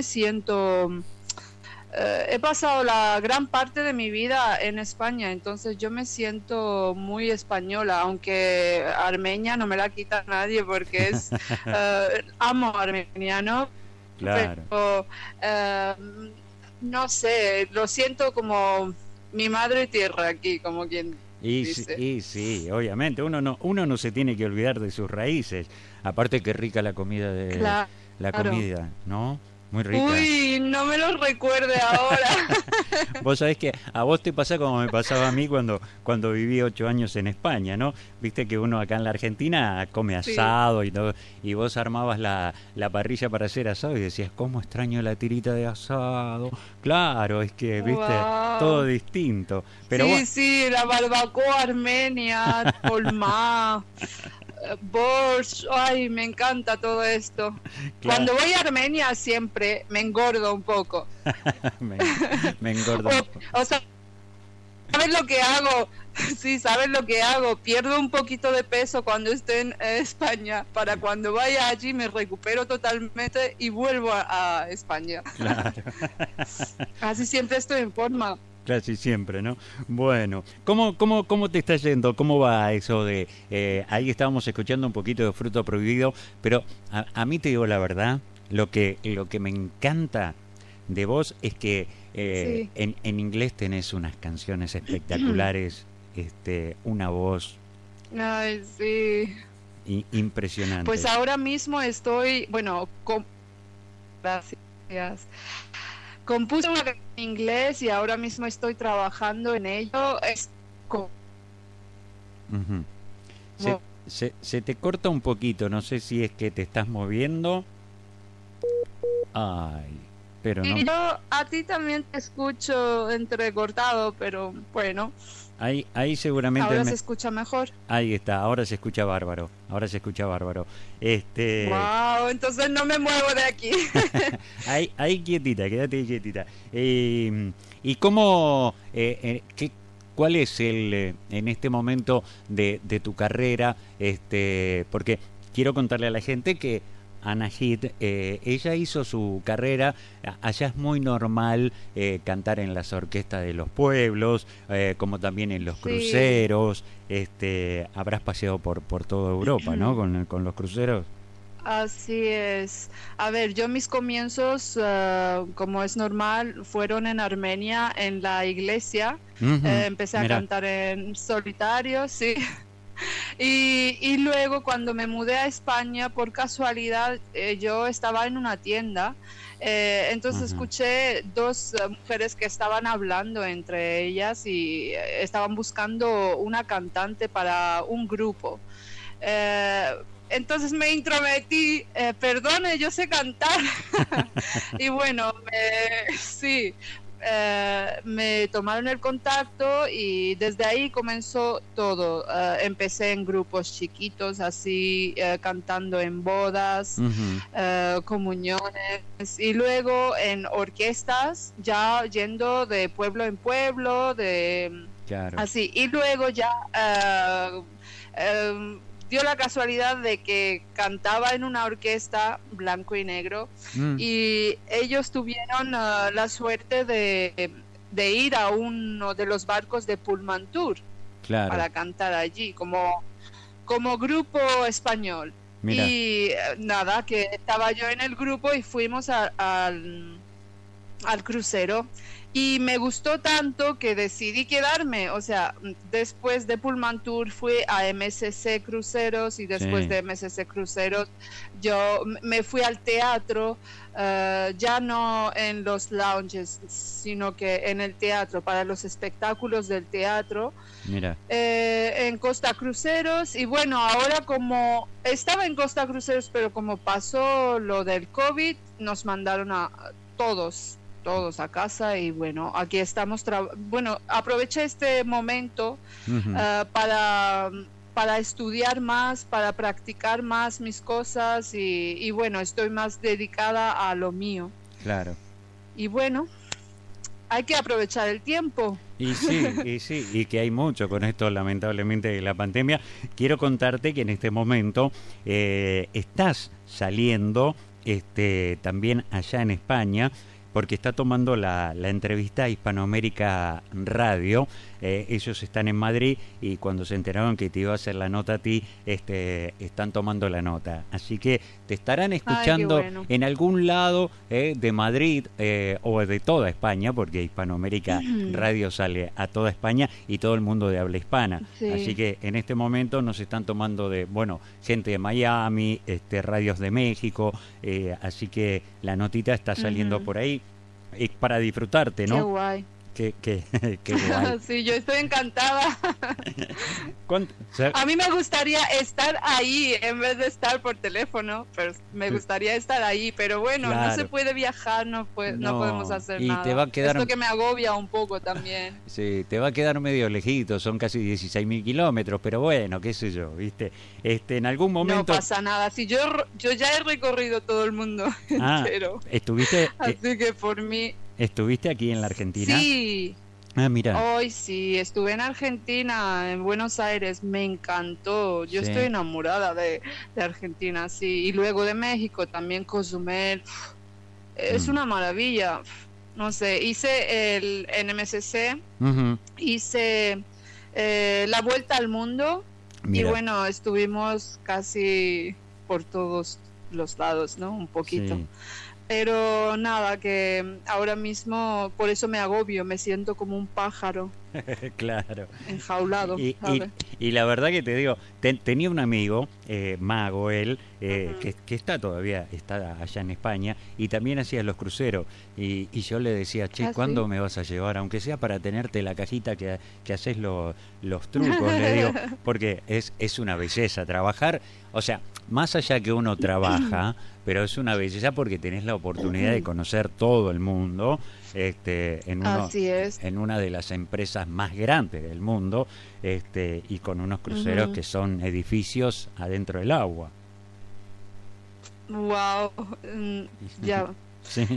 me siento eh, he pasado la gran parte de mi vida en España, entonces yo me siento muy española, aunque Armenia no me la quita nadie porque es eh, amo Armenia, ¿no? Claro. Pero, eh, no sé, lo siento como mi madre tierra aquí, como quien y, y sí, obviamente, uno no, uno no se tiene que olvidar de sus raíces. Aparte que rica la comida de Claro. la comida, ¿no? Muy rica. Uy, no me lo recuerde ahora. Vos sabés que a vos te pasa como me pasaba a mí cuando, cuando viví ocho años en España, ¿no? Viste que uno acá en la Argentina come Sí. asado y todo, y vos armabas la, la parrilla para hacer asado y decías, ¿cómo extraño la tirita de asado? Claro, es que, viste, todo distinto. Pero sí, sí, la barbacoa armenia, polmá, borscht, ay, me encanta todo esto. Claro. Cuando voy a Armenia siempre me engordo un poco. me, me engordo. O, o sea, ¿sabes lo que hago? Sí, ¿sabes lo que hago? Pierdo un poquito de peso cuando esté en España para cuando vaya allí me recupero totalmente y vuelvo a, a España. Claro. Así siempre estoy en forma. Casi siempre, ¿no? Bueno, ¿cómo, cómo, cómo te está yendo? ¿Cómo va eso de... eh, ahí estábamos escuchando un poquito de Fruto Prohibido, pero a, a mí te digo la verdad, lo que, lo que me encanta de vos es que eh, Sí. en, en inglés tenés unas canciones espectaculares, este, una voz Ay, sí. i- impresionante. Pues ahora mismo estoy, bueno, com- gracias. Compuse una canción en inglés y ahora mismo estoy trabajando en ello. Es co- Ujú. se, Mo- se- se te corta un poquito, no sé si es que te estás moviendo. Ay, pero no. Y yo a ti también te escucho entrecortado, pero bueno, Ahí, ahí seguramente ahora me- se escucha mejor. ahí está, ahora se escucha bárbaro, ahora se escucha bárbaro. Este, Wow, entonces no me muevo de aquí. ahí, ahí quietita, quédate quietita. Eh, ¿Y cómo, eh, eh, qué, cuál es el, eh, en este momento de, de tu carrera? Este, porque quiero contarle a la gente que Ana Hit, eh, ella hizo su carrera, allá es muy normal eh, cantar en las orquestas de los pueblos, eh, como también en los Sí. cruceros, este, habrás paseado por, por toda Europa, ¿no? Con, con los cruceros. Así es. A ver, yo mis comienzos, eh, como es normal, fueron en Armenia, en la iglesia. Eh, empecé a cantar en solitario, sí. Y, y luego cuando me mudé a España, por casualidad, eh, yo estaba en una tienda. eh, entonces escuché dos eh, mujeres que estaban hablando entre ellas y estaban buscando una cantante para un grupo. Eh, entonces me intrometí, eh, perdone, yo sé cantar. y bueno, me- sí, eh, me tomaron el contacto y desde ahí comenzó todo. Eh, empecé en grupos chiquitos, así eh, cantando en bodas, eh, comuniones y luego en orquestas, ya yendo de pueblo en pueblo, de claro. Así, y luego ya dio la casualidad de que cantaba en una orquesta blanco y negro Mm, y ellos tuvieron eh, la suerte de, de ir a uno de los barcos de Pullman Tour claro. para cantar allí como, como grupo español. Mira. Y eh, nada, que estaba yo en el grupo y fuimos a- al, al crucero. Y me gustó tanto que decidí quedarme. O sea, después de Pullman Tour fui a MSC Cruceros y después Sí. de MSC Cruceros yo me fui al teatro, eh, ya no en los lounges, sino que en el teatro, para los espectáculos del teatro Mira. eh, en Costa Cruceros y bueno, ahora como estaba en Costa Cruceros, pero como pasó lo del COVID, nos mandaron a todos, todos a casa y bueno, aquí estamos, bueno, aproveché este momento eh, para, para estudiar más, para practicar más mis cosas y, y bueno, estoy más dedicada a lo mío. Claro. Y bueno, hay que aprovechar el tiempo. Y sí, y sí, y que hay mucho con esto, lamentablemente, de la pandemia. Quiero contarte que en este momento eh, estás saliendo este, también allá en España porque está tomando la, la entrevista Hispanoamérica Radio. Eh, ellos están en Madrid y cuando se enteraron que te iba a hacer la nota a ti, este, están tomando la nota. Así que te estarán escuchando en algún lado eh, de Madrid eh, o de toda España, porque Hispanoamérica Radio sale a toda España y todo el mundo de habla hispana. Así que en este momento nos están tomando de, bueno, gente de Miami, este, radios de México, así que la notita está saliendo por ahí y para disfrutarte, ¿no? Qué guay. Qué, qué, guay. sí, yo estoy encantada. a mí me gustaría estar ahí en vez de estar por teléfono, pero me gustaría estar ahí, pero bueno, no se puede viajar, no, no, podemos hacer nada. Te va a quedar... Esto que me agobia un poco también. Sí, te va a quedar medio lejito, son casi 16 mil kilómetros, pero bueno, qué sé yo, ¿viste? Este, en algún momento... No pasa nada, si yo, yo ya he recorrido todo el mundo ah, entero. Estuviste... Eh, Así que por mí... ¿Estuviste aquí en la Argentina? Sí. Ah, mira. Hoy sí, estuve en Argentina, en Buenos Aires, me encantó. Yo estoy enamorada de, Argentina, sí. Y luego de México también, Cozumel. Es mm. una maravilla. No sé, hice el NMCC, hice eh, la vuelta al mundo y bueno, estuvimos casi por todos los lados, ¿no? Un poquito. Pero nada, que ahora mismo por eso me agobio, me siento como un pájaro. claro. Enjaulado. Y, y, la verdad que te digo, tenía un amigo, eh, mago él, eh, que, está todavía, está allá en España, y también hacía los cruceros. Y, yo le decía, che, ah, ¿cuándo me vas a llevar? Aunque sea para tenerte la cajita que, que haces los trucos, le digo, porque es, es una belleza trabajar. O sea, más allá que uno trabaja, pero es una belleza porque tenés la oportunidad de conocer todo el mundo este, en, en una de las empresas más grandes del mundo este, y con unos cruceros que son edificios adentro del agua. Wow, mm,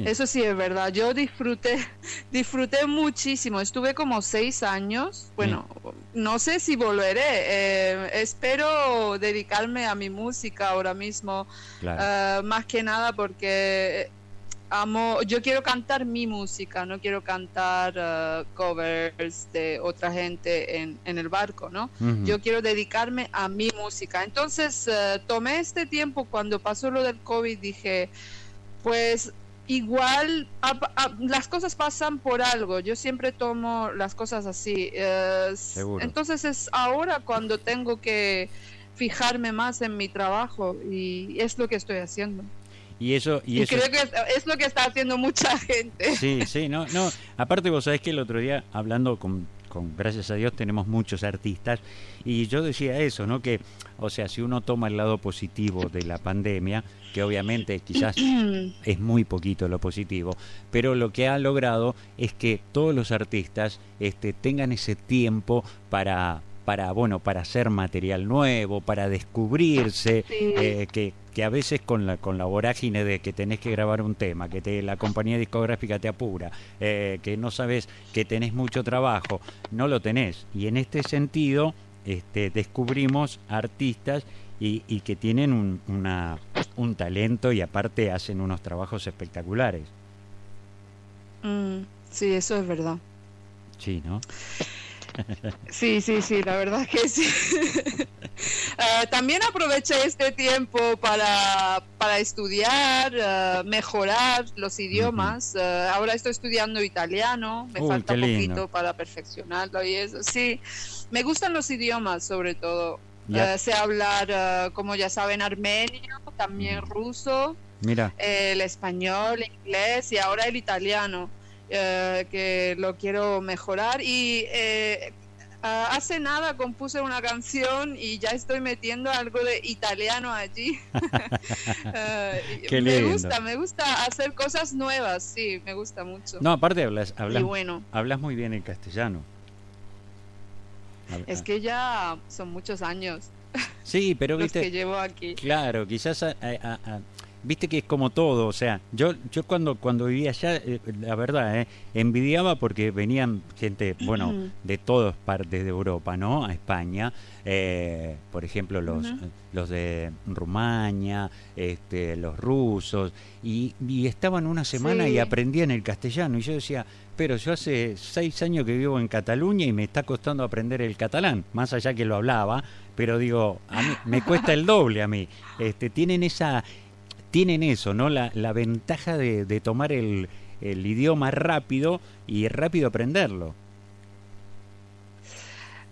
Eso sí es verdad. Yo disfruté, disfruté muchísimo. Estuve como seis años. Bueno, no sé si volveré. Eh, espero dedicarme a mi música ahora mismo. Eh, más que nada porque amo. Yo quiero cantar mi música. No quiero cantar eh, covers de otra gente en, en el barco, ¿no? Yo quiero dedicarme a mi música. Entonces tomé este tiempo cuando pasó lo del COVID. Dije, pues igual las cosas pasan por algo. Yo siempre tomo las cosas así. entonces es ahora cuando tengo que fijarme más en mi trabajo y es lo que estoy haciendo. Y eso, y, creo que es, lo que está haciendo mucha gente. Sí, sí, no, no. Aparte vos sabés que el otro día hablando con, con gracias a Dios tenemos muchos artistas y yo decía eso, ¿no? Que, o sea, si uno toma el lado positivo de la pandemia, que obviamente quizás es muy poquito lo positivo, pero lo que ha logrado es que todos los artistas este, tengan ese tiempo para para bueno para hacer material nuevo para descubrirse eh, que, que a veces con la con la vorágine de que tenés que grabar un tema que te, la compañía discográfica te apura eh, que no sabes que tenés mucho trabajo no lo tenés y en este sentido este, descubrimos artistas y, y que tienen un, una, un talento y aparte hacen unos trabajos espectaculares. Mm, sí, eso es verdad. Sí, ¿no? Sí, sí, sí, la verdad que sí. Eh, también aproveché este tiempo para, para estudiar, eh, mejorar los idiomas. Eh, ahora estoy estudiando italiano, me falta un poquito para perfeccionarlo y eso. Sí, me gustan los idiomas sobre todo. sé hablar, como ya saben, armenio, también ruso, Mira. el español, el inglés y ahora el italiano. Eh, que lo quiero mejorar y eh, hace nada compuse una canción y ya estoy metiendo algo de italiano allí. Eh, me gusta, me gusta hacer cosas nuevas, sí, me gusta mucho. No, aparte hablas, hablas, hablas muy bien en castellano. Es que ya son muchos años. Sí, pero los que llevo aquí. Claro, quizás viste que es como todo, o sea, yo yo cuando cuando vivía allá, eh, la verdad, eh, envidiaba porque venían gente, bueno, de todas partes de Europa, ¿no? A España, eh, por ejemplo, los los de Rumania, este, los rusos, y, y estaban una semana y aprendían el castellano, y yo decía, pero yo hace seis años que vivo en Cataluña y me está costando aprender el catalán, más allá que lo hablaba, pero digo, a mí me cuesta el doble a mí. Este, tienen esa tienen eso, ¿no? La, la ventaja de, de tomar el, el, idioma rápido y rápido aprenderlo.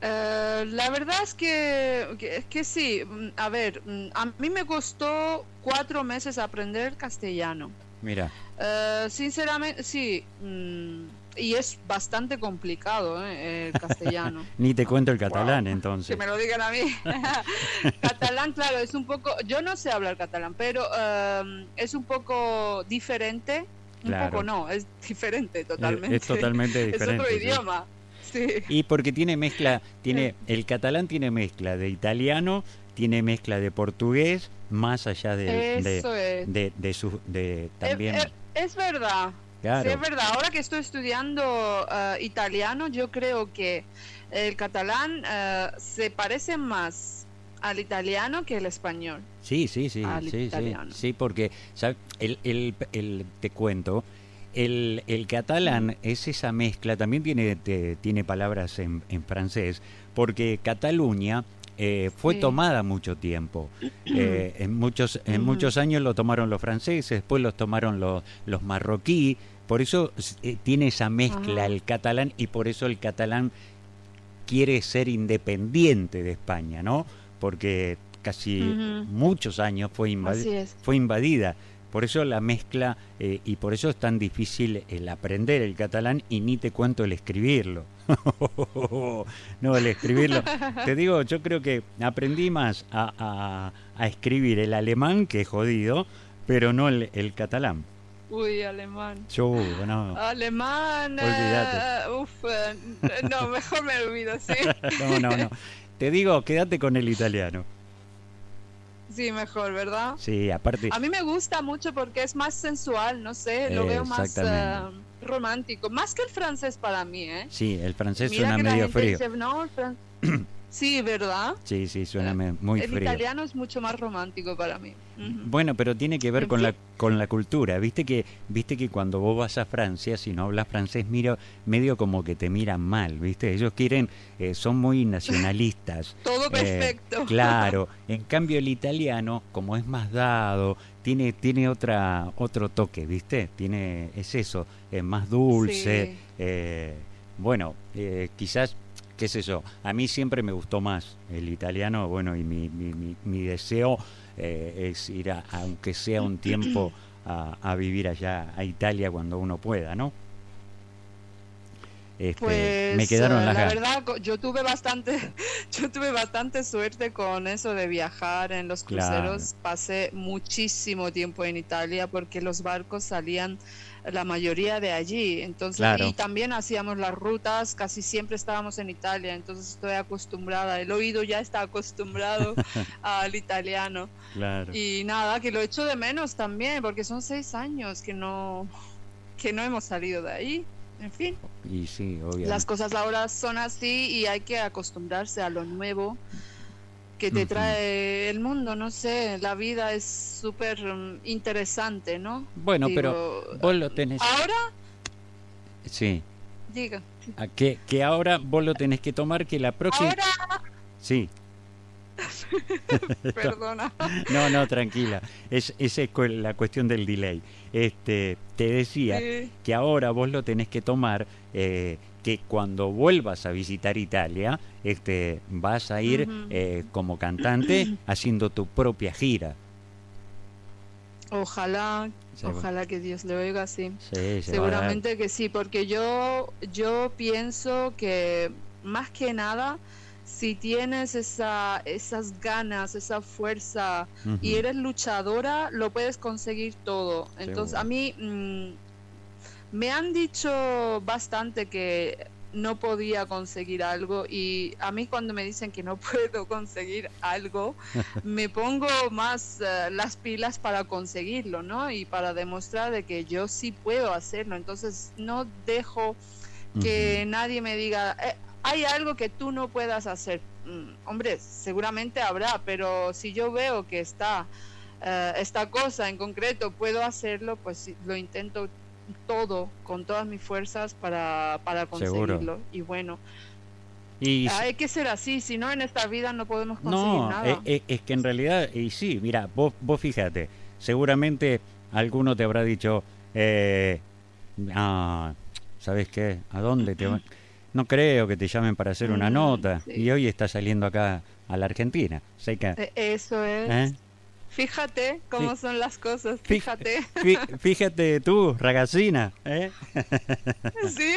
Uh, la verdad es que, que, que, sí, a ver, a mí me costó cuatro meses aprender castellano. Mira. Uh, sinceramente, sí. Mm, y es bastante complicado ¿eh? el castellano. Ni te cuento el catalán entonces. Que me lo digan a mí. catalán, claro, es un poco, yo no sé hablar catalán, pero um, es un poco diferente. Un poco no, es diferente totalmente. Es, es totalmente diferente. Es otro sí. idioma. Sí. Y porque tiene mezcla, tiene el catalán tiene mezcla de italiano, tiene mezcla de portugués, más allá de, de, de, de, su, de también. Es, es verdad, Claro. Sí, es verdad. Ahora que estoy estudiando uh, italiano, yo creo que el catalán uh, se parece más al italiano que el español. Sí, sí, sí, sí, sí, sí, porque ¿sabes? El, el, el, te cuento, el, el catalán mm. es esa mezcla, también tiene, te, tiene palabras en, en, francés, porque Cataluña eh, fue sí. tomada mucho tiempo. Eh, en, muchos, en muchos años lo tomaron los franceses, después los tomaron los, los marroquíes por eso eh, tiene esa mezcla Ajá. el catalán y por eso el catalán quiere ser independiente de España, ¿no? Porque casi uh -huh. muchos años fue, invadi es. fue invadida. Por eso la mezcla eh, y por eso es tan difícil el aprender el catalán y ni te cuento el escribirlo. no, el escribirlo. te digo, yo creo que aprendí más a, a, a escribir el alemán que jodido, pero no el, el catalán. Uy, alemán. Yo, no. Alemán. Uh, uf, uh, no, mejor me olvido, sí. no, no, no. Te digo, quédate con el italiano. Sí, mejor, ¿verdad? Sí, aparte. A mí me gusta mucho porque es más sensual, no sé, lo veo más uh, romántico. Más que el francés para mí, ¿eh? Sí, el francés Mira suena medio frío. Dice, no, el. Sí, ¿verdad? Sí, sí, suena muy el frío. El italiano es mucho más romántico para mí. Uh -huh. Bueno, pero tiene que ver con la con la cultura. Viste que viste que cuando vos vas a Francia, si no hablas francés, miro medio como que te miran mal, ¿viste? Ellos quieren eh, son muy nacionalistas. Todo perfecto. Eh, claro. En cambio el italiano, como es más dado, tiene tiene otra otro toque, ¿viste? Tiene es eso, es más dulce. Sí. Eh, bueno, eh, quizás qué sé yo, a mí siempre me gustó más el italiano, bueno, y mi, mi, mi, mi deseo eh, es ir, a, aunque sea un tiempo, a, a, vivir allá a Italia cuando uno pueda, ¿no? Este, pues me quedaron las la ganas. verdad yo tuve bastante yo tuve bastante suerte con eso de viajar en los cruceros claro. pasé muchísimo tiempo en Italia porque los barcos salían la mayoría de allí entonces claro. y también hacíamos las rutas casi siempre estábamos en Italia entonces estoy acostumbrada el oído ya está acostumbrado al italiano claro. y nada que lo echo de menos también porque son seis años que no que no hemos salido de ahí en fin. Y sí, obviamente. Las cosas ahora son así y hay que acostumbrarse a lo nuevo que te trae el mundo, no sé, la vida es súper um, interesante, ¿no? Bueno, Digo, pero vos lo tenés. ¿Ahora? Sí. Diga. ¿A que, que ahora vos lo tenés que tomar que la próxima... ¿Ahora? Sí. Perdona. No, no, tranquila. Es, esa es la cuestión del delay. Este, te decía sí. que ahora vos lo tenés que tomar, eh, que cuando vuelvas a visitar Italia, este, vas a ir uh -huh. eh, como cantante haciendo tu propia gira. Ojalá, ojalá que Dios le oiga así. Sí, Seguramente que sí, porque yo, yo pienso que más que nada si tienes esa, esas ganas, esa fuerza uh -huh. y eres luchadora, lo puedes conseguir todo. Entonces, Seguro. a mí mmm, me han dicho bastante que no podía conseguir algo y a mí cuando me dicen que no puedo conseguir algo, me pongo más eh, las pilas para conseguirlo, ¿no? Y para demostrar de que yo sí puedo hacerlo. Entonces no dejo que nadie me diga, eh, hay algo que tú no puedas hacer. Mm, hombre, seguramente habrá, pero si yo veo que está eh, esta cosa en concreto, puedo hacerlo, pues lo intento todo, con todas mis fuerzas para, para conseguirlo. Y bueno, y hay que ser así, si no en esta vida no podemos conseguir no, nada. Es, eh, eh, es, que en realidad, y sí, mira, vos, vos fíjate, seguramente alguno te habrá dicho, eh, ah, ¿sabes qué? ¿A dónde te No creo que te llamen para hacer una mm, nota. Y hoy está saliendo acá a la Argentina. Sé que, e, Eso es. Fíjate cómo son las cosas, fíjate. Fíjate tú, ragacina, ¿eh? Sí.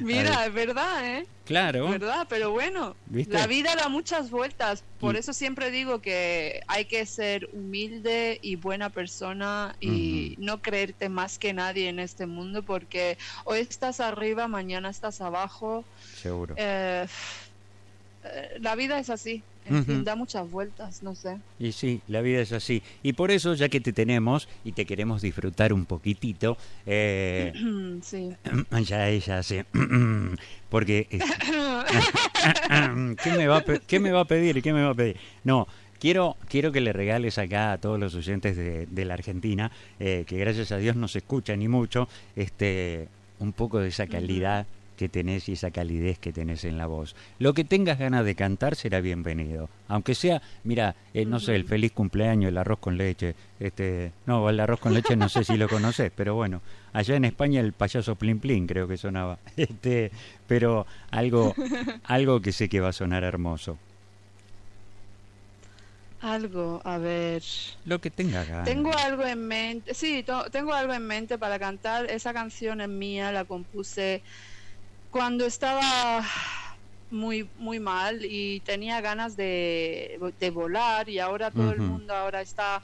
Mira, es verdad, ¿eh? Claro. ¿Verdad? Pero bueno, la vida da muchas vueltas. Por eso siempre digo que hay que ser humilde y buena persona y no creerte más que nadie en este mundo porque hoy estás arriba, mañana estás abajo. Seguro. Eh, la vida es así. En fin, da muchas vueltas, no sé. Y sí, la vida es así. Y por eso, ya que te tenemos y te queremos disfrutar un poquitito, eh, sí. ya ella sí, porque... ¿qué, me va a ¿Qué me va a pedir? ¿Qué me va a pedir? No, Quiero, quiero que le regales acá a todos los oyentes de, de la Argentina, eh, que gracias a Dios no se escucha ni mucho, este, un poco de esa calidad que tenés y esa calidez que tenés en la voz. Lo que tengas ganas de cantar será bienvenido. Aunque sea, mira, eh, no sé, el feliz cumpleaños, el arroz con leche. Este, no, el arroz con leche no sé si lo conoces, pero bueno, allá en España el payaso Plin Plin creo que sonaba. Este, pero algo, algo que sé que va a sonar hermoso. Algo, a ver. Lo que tenga ganas. Tengo algo en mente. Sí, tengo algo en mente para cantar. Esa canción es mía, la compuse cuando estaba muy muy mal y tenía ganas de, volar y ahora todo el mundo ahora está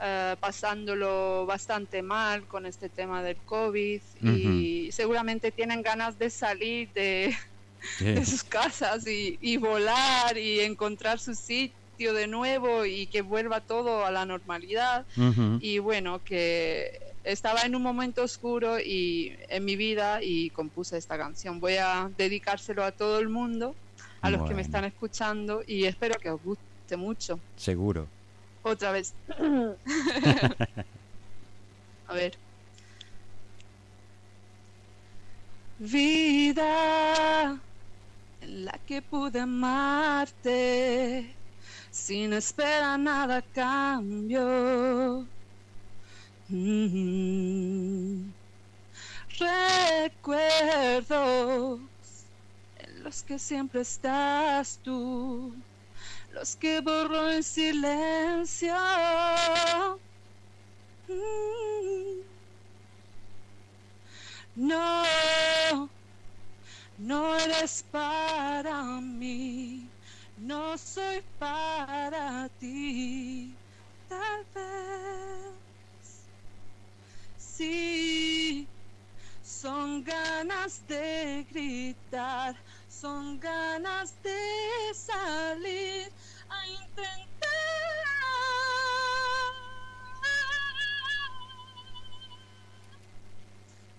eh, pasándolo bastante mal con este tema del COVID y seguramente tienen ganas de salir de, sus casas y, y, volar y encontrar su sitio de nuevo y que vuelva todo a la normalidad y bueno que estaba en un momento oscuro y en mi vida y compuse esta canción. Voy a dedicárselo a todo el mundo, a los que me están escuchando y espero que os guste mucho. Seguro. Otra vez. a ver. Vida en la que pude amarte sin esperar nada cambio Mm. Recuerdos en los que siempre estás tú, los que borro en silencio. Mm. No, no eres para mí, no soy para ti, tal vez sí. Son ganas de gritar, son ganas de salir a intentar.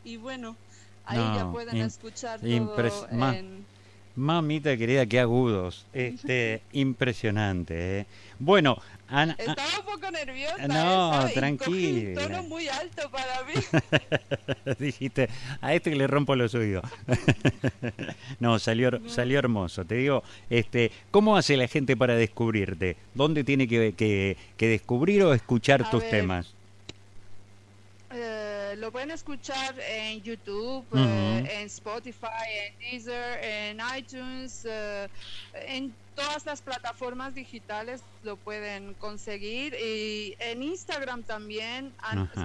Y bueno, ahí ya pueden escuchar todo en... Mamita querida, qué agudos. Este, impresionante. ¿eh? Bueno, Ana. Estaba un poco nerviosa. No, tranquilo. Un tono muy alto para mí. Dijiste, a este que le rompo los oídos. no, salió, salió hermoso. Te digo, este, ¿cómo hace la gente para descubrirte? ¿Dónde tiene que, que, que descubrir o escuchar tus temas? Lo pueden escuchar en YouTube, eh, en Spotify, en Deezer, en iTunes, eh, en todas las plataformas digitales lo pueden conseguir. Y en Instagram también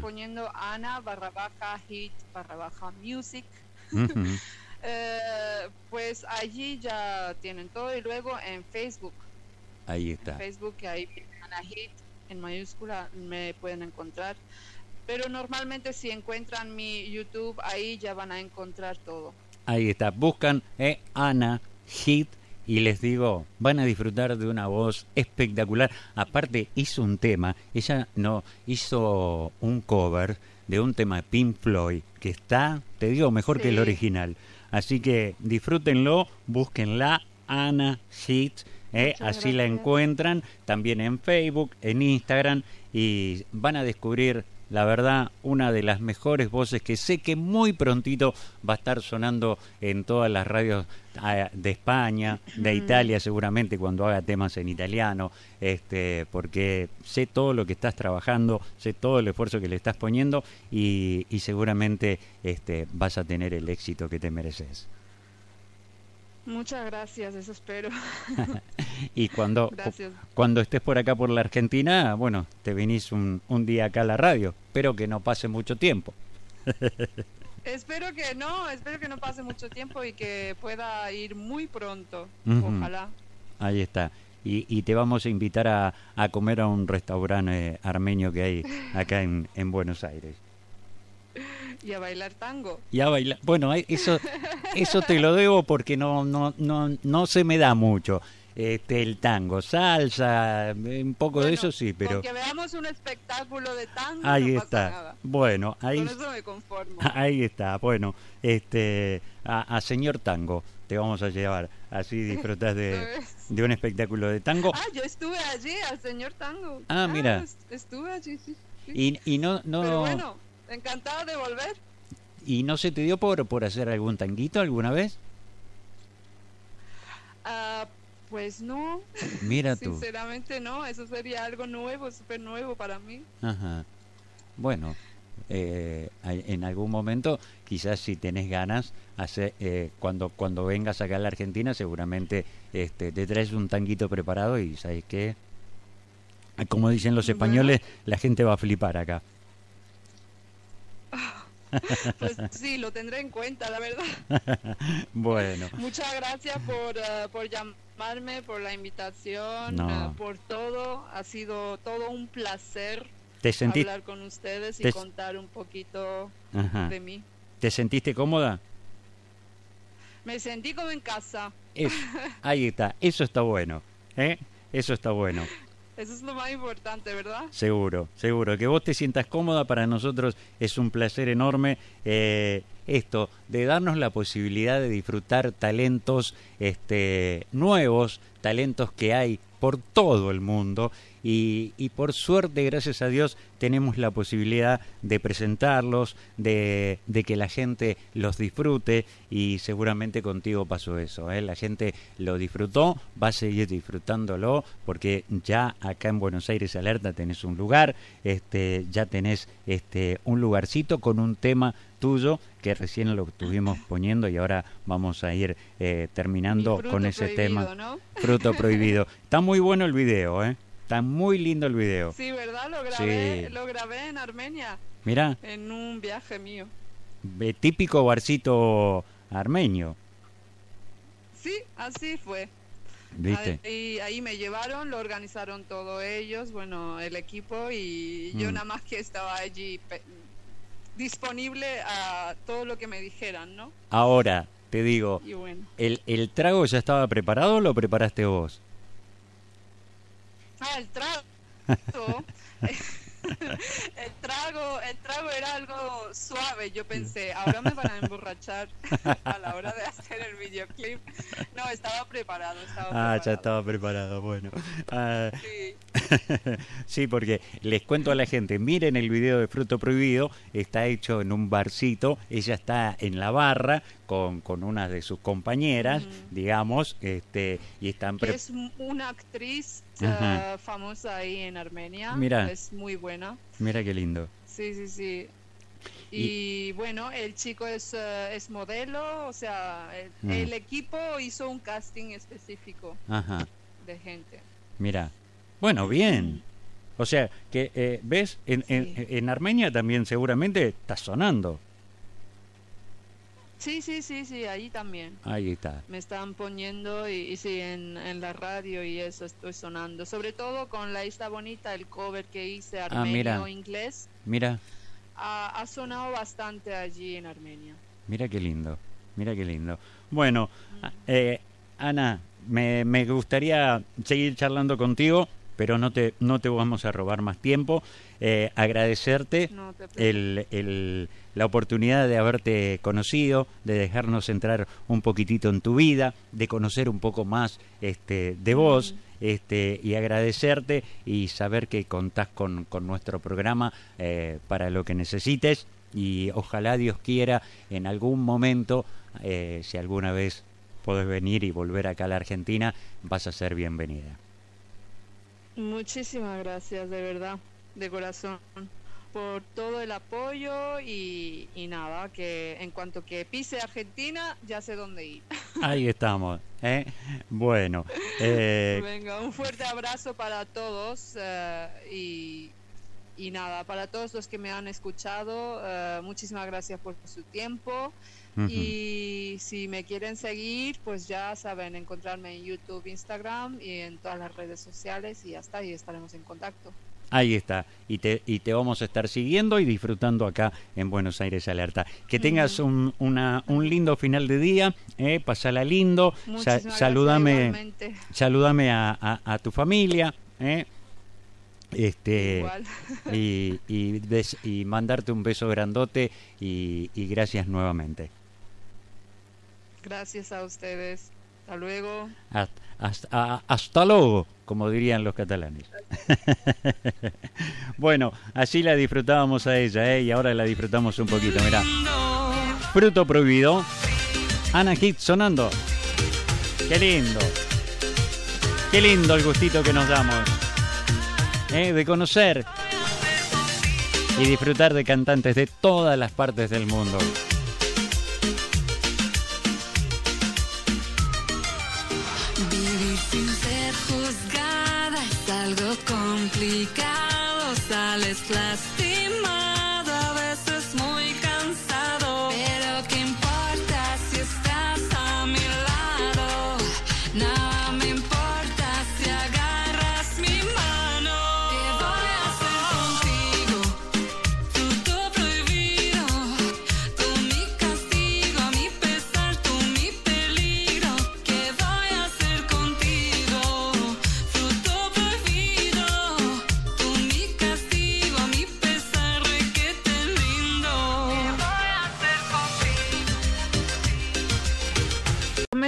poniendo Ana barra baja hit barra baja music. Eh, pues allí ya tienen todo y luego en Facebook. Ahí está. Facebook ahí Ana hit en mayúscula me pueden encontrar Pero normalmente si encuentran mi YouTube, ahí ya van a encontrar todo. Ahí está, buscan eh, Ana Hit y les digo, van a disfrutar de una voz espectacular. Aparte, hizo un tema, ella no hizo un cover de un tema de Pink Floyd que está, te digo, mejor que el original. Así que disfrútenlo, búsquenla, Ana Hit, eh, así la encuentran también en Facebook, en Instagram y van a descubrir la verdad, una de las mejores voces que sé que muy prontito va a estar sonando en todas las radios ah, de España, de Italia seguramente cuando haga temas en italiano, este, porque sé todo lo que estás trabajando, sé todo el esfuerzo que le estás poniendo y, y seguramente este, vas a tener el éxito que te mereces. Muchas gracias, eso espero. Y cuando, Gracias. cuando estés por acá por la Argentina, bueno, te venís un, un día acá a la radio. Espero que no pase mucho tiempo. Espero que no, espero que no pase mucho tiempo y que pueda ir muy pronto. Ojalá. Ahí está. Y, y te vamos a invitar a, a comer a un restaurante eh, armenio que hay acá en, en Buenos Aires. Y a bailar tango. Y a bailar. Bueno, eso, eso te lo debo porque no, no, no, no se me da mucho. Este, el tango, salsa, un poco de eso sí, pero que veamos un espectáculo de tango, ahí no pasa está. nada. Bueno, ahí, Con eso me conformo. ahí está. Bueno, este, a, a señor tango te vamos a llevar. Así disfrutas de, de un espectáculo de tango. Ah, yo estuve allí al señor tango. Ah, mira. est- Estuve allí, sí. sí. Y, y no, no, Pero bueno, encantada de volver. ¿Y no se te dio por, por hacer algún tanguito alguna vez? Ah, pues no, Mira tú. sinceramente no, eso sería algo nuevo, súper nuevo para mí. Ajá. Bueno, eh, en algún momento, quizás si tenés ganas, hace, eh, cuando, cuando vengas acá a la Argentina, seguramente este, te traes un tanguito preparado y ¿sabes qué? Como dicen los Bueno. españoles, la gente va a flipar acá. Pues sí, lo tendré en cuenta, la verdad. Bueno, Muchas gracias por, eh, por llamarme, por la invitación, No. eh, por todo. Ha sido todo un placer ¿te, sentí, hablar con ustedes y te- contar un poquito Ajá. de mí. ¿Te sentiste cómoda? Me sentí como en casa. Ahí está, eso está bueno. ¿eh? Eso está bueno. Eso es lo más importante, ¿verdad? Seguro, seguro. Que vos te sientas cómoda para nosotros es un placer enorme. eh, esto, de darnos la posibilidad de disfrutar talentos este, nuevos, talentos que hay por todo el mundo. Y, y por suerte, gracias a Dios, tenemos la posibilidad de presentarlos, de, de que la gente los disfrute y seguramente contigo pasó eso. ¿eh? La gente lo disfrutó, va a seguir disfrutándolo porque ya acá en Buenos Aires Alerta tenés un lugar, este, ya tenés este, un lugarcito con un tema tuyo que recién lo estuvimos poniendo y ahora vamos a ir eh, terminando con ese tema. ¿no? Fruto prohibido. Está muy bueno el video, ¿eh? Está muy lindo el video. Sí, ¿verdad? Lo grabé, Sí. lo grabé en Armenia, Mira, en un viaje mío. eh, típico barcito armenio, Sí, así fue. ¿viste? Ahí, ahí me llevaron, lo organizaron todo ellos, bueno, el equipo y yo Mm. nada más que estaba allí disponible a todo lo que me dijeran, ¿no? Ahora, te digo, Y bueno. ¿el, ¿el trago ya estaba preparado o lo preparaste vos? Ah, el trago. el trago, el trago era algo suave. Yo pensé, ahora me van a emborrachar a la hora de hacer el videoclip. No, estaba preparado, estaba Ah, preparado. ya estaba preparado, bueno. Ah, Sí. sí, porque les cuento a la gente, miren el video de Fruto Prohibido, está hecho en un barcito, ella está en la barra con, con una de sus compañeras, digamos, este, y están es una actriz Ajá. eh, famosa ahí en Armenia. Mira. Es muy buena. Mira qué lindo. Sí, sí, sí. Y- Y, bueno, el chico es, eh, es modelo, o sea, el, el equipo hizo un casting específico Ajá, de gente. mira. Bueno, bien. O sea, que, eh, ¿ves? En, en- en Armenia también seguramente está sonando. Sí, sí, sí, sí, ahí también. Ahí está. Me están poniendo y, y sí, en, en la radio y eso estoy sonando. Sobre todo con la Isla Bonita, el cover que hice Ah, mira. armenio inglés. Mira, ha, sonado bastante allí en Armenia. Mira qué lindo, mira qué lindo. Bueno, eh, Ana, me, me gustaría seguir charlando contigo, pero no te, no te vamos a robar más tiempo. Eh, agradecerte el, el, la oportunidad de haberte conocido, de dejarnos entrar un poquitito en tu vida, de conocer un poco más este, de vos. Este, y agradecerte y saber que contás con, con nuestro programa eh, para lo que necesites y ojalá Dios quiera en algún momento, eh, si alguna vez podés venir y volver acá a la Argentina, vas a ser bienvenida. Muchísimas gracias, de verdad, de corazón, por todo el apoyo y, nada, que en cuanto que pise Argentina, ya sé dónde ir. Ahí estamos. ¿eh? Bueno. Eh... Venga, un fuerte abrazo para todos eh, y, y, nada, para todos los que me han escuchado, eh, muchísimas gracias por su tiempo. Y si me quieren seguir, pues ya saben, encontrarme en YouTube, Instagram y en todas las redes sociales y hasta ahí estaremos en contacto. Ahí está, y te, y te vamos a estar siguiendo y disfrutando acá en Buenos Aires Alerta. Que tengas un, una, un lindo final de día, eh, pasala lindo, saludame, saludame a, a, tu familia, eh, este y, y, y, mandarte un beso grandote y, y gracias nuevamente. Gracias a ustedes. Hasta luego. Hasta, luego, como dirían los catalanes. bueno, así la disfrutábamos a ella, ¿eh? y ahora la disfrutamos un poquito. Mira, fruto prohibido. Ana Hit sonando. Qué lindo. Qué lindo el gustito que nos damos. ¿eh? De conocer y disfrutar de cantantes de todas las partes del mundo. complicados, tales plásticos.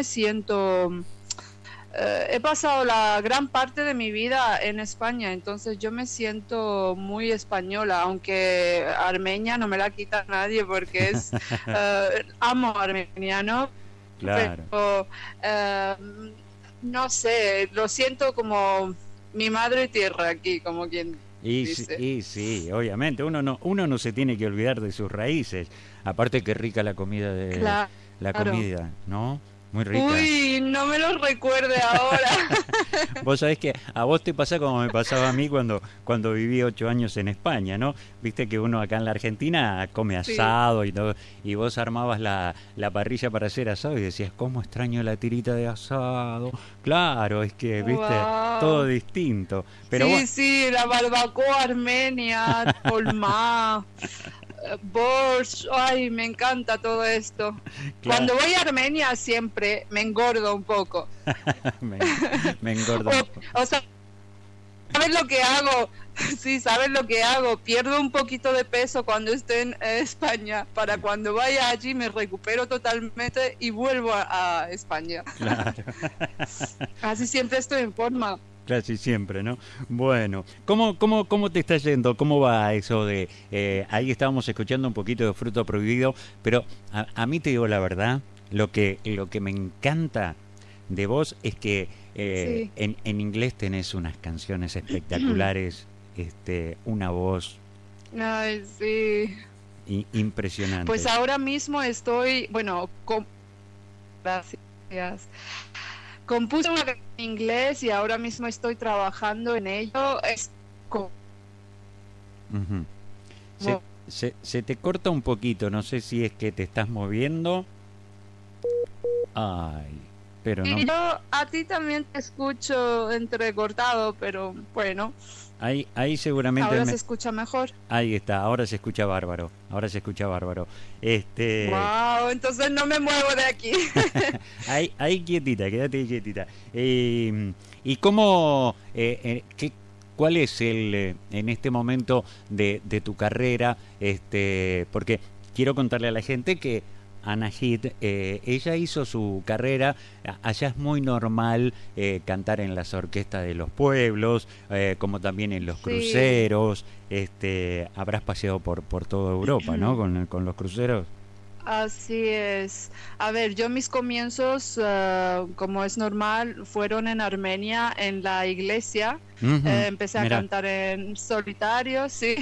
Siento... Eh, he pasado la gran parte de mi vida en España, entonces yo me siento muy española, aunque Armenia no me la quita nadie porque es eh, amo Armenia, ¿no? Pero eh, no sé, lo siento como mi madre tierra aquí, como quien y dice. Sí, sí, obviamente, uno no, uno no se tiene que olvidar de sus raíces. Aparte que rica la comida de la comida, ¿no? Muy rica. Uy, no me lo recuerde ahora. vos sabés que a vos te pasa como me pasaba a mí cuando, cuando viví ocho años en España, ¿no? Viste que uno acá en la Argentina come asado y todo, y vos armabas la, la, parrilla para hacer asado y decías, ¿cómo extraño la tirita de asado? Claro, es que, viste, todo distinto. Pero sí, sí, la barbacoa armenia, polma. Borscht, ay, me encanta todo esto. Cuando voy a Armenia siempre me engordo un poco. me, engordo. o, sea, ¿sabes lo que hago? Sí, ¿sabes lo que hago? Pierdo un poquito de peso cuando estoy en España para cuando vaya allí me recupero totalmente y vuelvo a, a España. Claro. Así siempre estoy en forma casi siempre, ¿no? Bueno, ¿cómo, cómo, cómo te está yendo? ¿Cómo va eso de... Eh, ahí estábamos escuchando un poquito de Fruto Prohibido, pero a, mí te digo la verdad, lo que, lo que me encanta de vos es que eh, en, en, inglés tenés unas canciones espectaculares, este, una voz... Ay, sí. impresionante. Pues ahora mismo estoy, bueno, con... Gracias compuse una canción en inglés y ahora mismo estoy trabajando en ello. Es se, se, te corta un poquito, no sé si es que te estás moviendo. Ay, pero no. Y yo a ti también te escucho entrecortado, pero bueno, Ahí, ahí seguramente... ahora me- se escucha mejor. Ahí está, ahora se escucha bárbaro. Ahora se escucha bárbaro. Este, Wow, entonces no me muevo de aquí. ahí, ahí quietita, quédate quietita. Eh, ¿Y cómo, eh, eh, qué, cuál es el, eh, en este momento de, de tu carrera? Este, porque quiero contarle a la gente que Ana Hit, eh, ella hizo su carrera, allá es muy normal eh, cantar en las orquestas de los pueblos, eh, como también en los Sí. cruceros, este, habrás paseado por, por toda Europa, ¿no? Con, con los cruceros. Así es. A ver, yo mis comienzos, eh, como es normal, fueron en Armenia, en la iglesia. Eh, empecé a cantar en solitario, sí.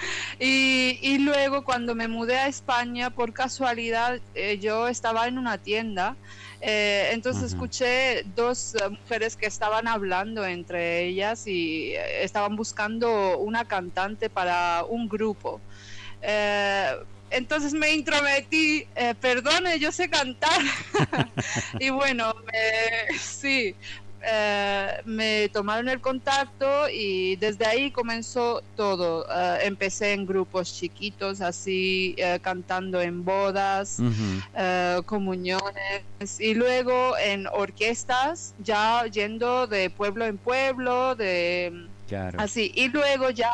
Y, y luego cuando me mudé a España, por casualidad, eh, yo estaba en una tienda. eh, entonces escuché dos eh, mujeres que estaban hablando entre ellas y estaban buscando una cantante para un grupo. Eh, entonces me intrometí, eh, perdone, yo sé cantar. y bueno, me- sí, eh, me tomaron el contacto y desde ahí comenzó todo. Eh, empecé en grupos chiquitos, así eh, cantando en bodas, eh, comuniones y luego en orquestas, ya yendo de pueblo en pueblo, de claro. Así, y luego ya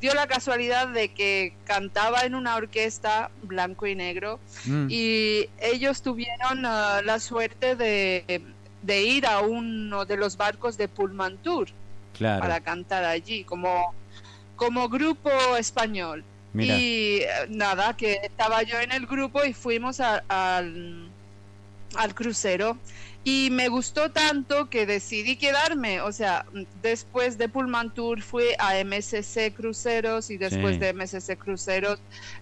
dio la casualidad de que cantaba en una orquesta blanco y negro Mm, y ellos tuvieron eh, la suerte de, de ir a uno de los barcos de Pullman Tour claro. para cantar allí como, como grupo español. Mira. Y eh, nada, que estaba yo en el grupo y fuimos a- al, al crucero. Y me gustó tanto que decidí quedarme. O sea, después de Pullman Tour fui a MSC Cruceros y después Sí. de MSC Cruceros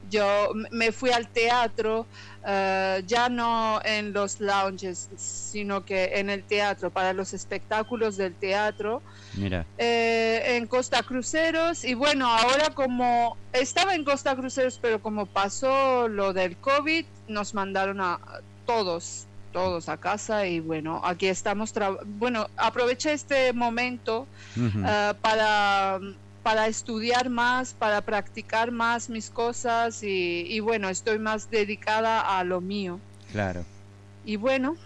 yo me fui al teatro, eh, ya no en los lounges, sino que en el teatro, para los espectáculos del teatro Mira. eh, en Costa Cruceros y bueno, ahora como estaba en Costa Cruceros, pero como pasó lo del COVID, nos mandaron a todos, todos a casa y bueno, aquí estamos, bueno, aproveché este momento eh, para, para estudiar más, para practicar más mis cosas y, y bueno, estoy más dedicada a lo mío. Claro. Y bueno,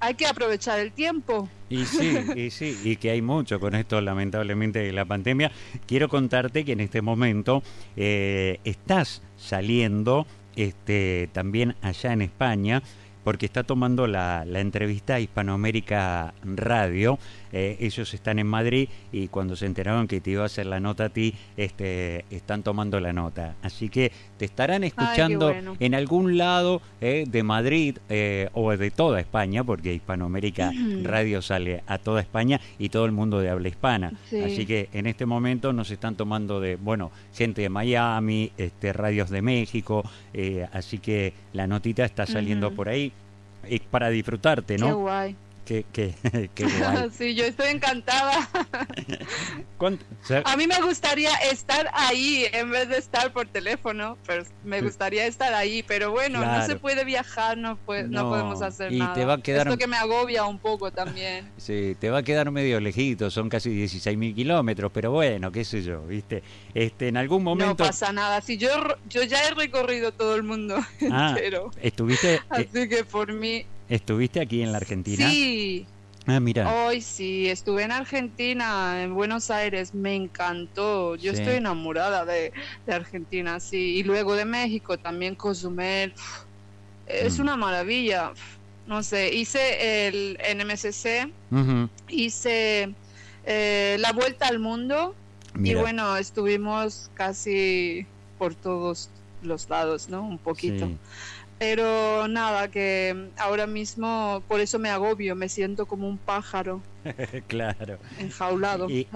hay que aprovechar el tiempo. Y sí, y sí, y que hay mucho con esto, lamentablemente, de la pandemia. Quiero contarte que en este momento eh, estás saliendo este, también allá en España, porque está tomando la, la entrevista a Hispanoamérica Radio. Eh, ellos están en Madrid y cuando se enteraron que te iba a hacer la nota a ti, este, están tomando la nota. Así que te estarán escuchando bueno. en algún lado eh, de Madrid eh, o de toda España, porque Hispanoamérica. Radio sale a toda España y todo el mundo de habla hispana. Sí. Así que en este momento nos están tomando de, bueno, gente de Miami, este, radios de México, eh, así que la notita está saliendo por ahí para disfrutarte, Qué ¿no? guay. Qué, qué, qué guay. Sí, yo estoy encantada. ¿Cuánto- o sea, A mí me gustaría estar ahí en vez de estar por teléfono, pero me gustaría estar ahí, pero bueno, Claro. no se puede viajar, no, puede, no, No, podemos hacer y nada. te va a quedar- Esto que me agobia un poco también. Sí, te va a quedar medio lejito, son casi 16.000 kilómetros, pero bueno, qué sé yo, ¿viste? Este, en algún No momento... pasa nada. Si yo, yo ya he recorrido todo el mundo Ah, entero, ¿estuviste, eh, así que por mí ¿estuviste aquí en la Argentina? sí. Ah, mira. Hoy sí, estuve en Argentina, en Buenos Aires, me encantó. Yo Sí. estoy enamorada de, de Argentina, sí. Y luego de México también Cozumel. Es Mm. una maravilla. No sé, hice el NMSC, Ujú, hice eh, la vuelta al mundo Mira. y bueno, estuvimos casi por todos los lados, ¿no? Un poquito. Sí. Pero nada, que ahora mismo por eso me agobio, me siento como un pájaro claro. Enjaulado. Y,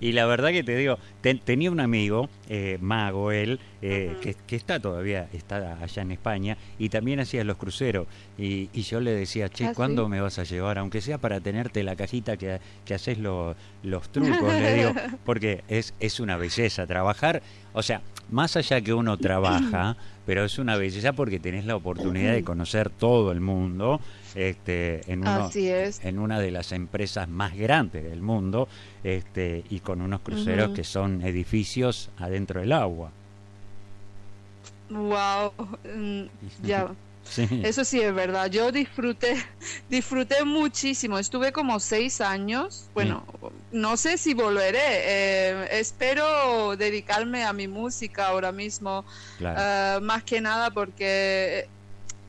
y, la verdad que te digo, tenía un amigo, eh, mago él, eh, que, está todavía, está allá en España, y también hacía los cruceros. Y, yo le decía, che, ah, ¿cuándo me vas a llevar? Aunque sea para tenerte la cajita que, que haces los trucos, le digo, porque es, es una belleza trabajar. O sea, más allá que uno trabaja, pero es una belleza porque tenés la oportunidad de conocer todo el mundo este, en, uno, en una de las empresas más grandes del mundo este, y con unos cruceros que son edificios adentro del agua. Wow, mm, ya. Eso sí es verdad. Yo disfruté, disfruté muchísimo. Estuve como seis años. Bueno, no sé si volveré. Eh, espero dedicarme a mi música ahora mismo. Eh, más que nada porque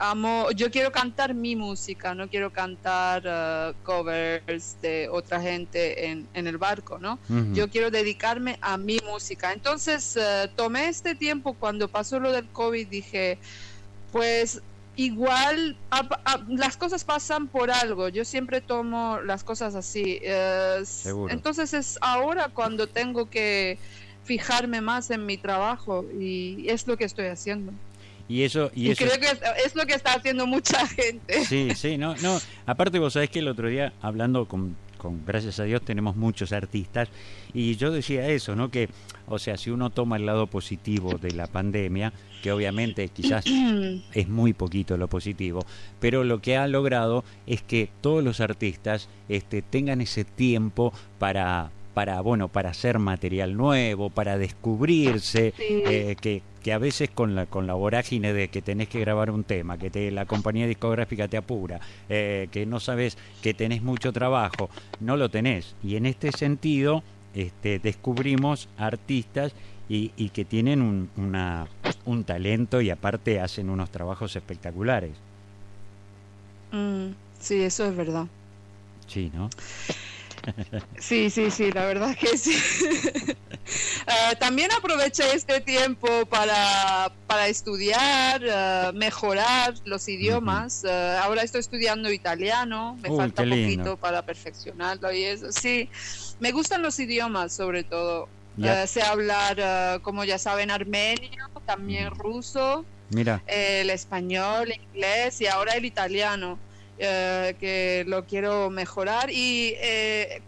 amo, yo quiero cantar mi música, no quiero cantar uh, covers de otra gente en, en el barco, ¿no? Yo quiero dedicarme a mi música. Entonces uh, tomé este tiempo cuando pasó lo del COVID, dije, pues igual las cosas pasan por algo. Yo siempre tomo las cosas así. Uh, entonces es ahora cuando tengo que fijarme más en mi trabajo y es lo que estoy haciendo. Y eso, y, creo que es, lo que está haciendo mucha gente. Sí, sí, no, no. Aparte vos sabés que el otro día hablando con, con, gracias a Dios tenemos muchos artistas y yo decía eso, ¿no? Que, o sea, si uno toma el lado positivo de la pandemia, que obviamente quizás es muy poquito lo positivo, pero lo que ha logrado es que todos los artistas este, tengan ese tiempo para para bueno para hacer material nuevo para descubrirse eh, que, que a veces con la, con la vorágine de que tenés que grabar un tema, que te, la compañía discográfica te apura, eh, que no sabes que tenés mucho trabajo, no lo tenés. Y en este sentido este, descubrimos artistas y, y que tienen un, una, un talento y aparte hacen unos trabajos espectaculares. Mm, sí, eso es verdad. Sí, ¿no? Sí, sí, sí, la verdad que sí. Eh, también aproveché este tiempo para, para estudiar, eh, mejorar los idiomas. Eh, ahora estoy estudiando italiano, me falta un poquito para perfeccionarlo y eso. Sí, me gustan los idiomas sobre todo. sé hablar, como ya saben, armenio, también ruso, Mira. el español, el inglés y ahora el italiano. Eh, que lo quiero mejorar y eh,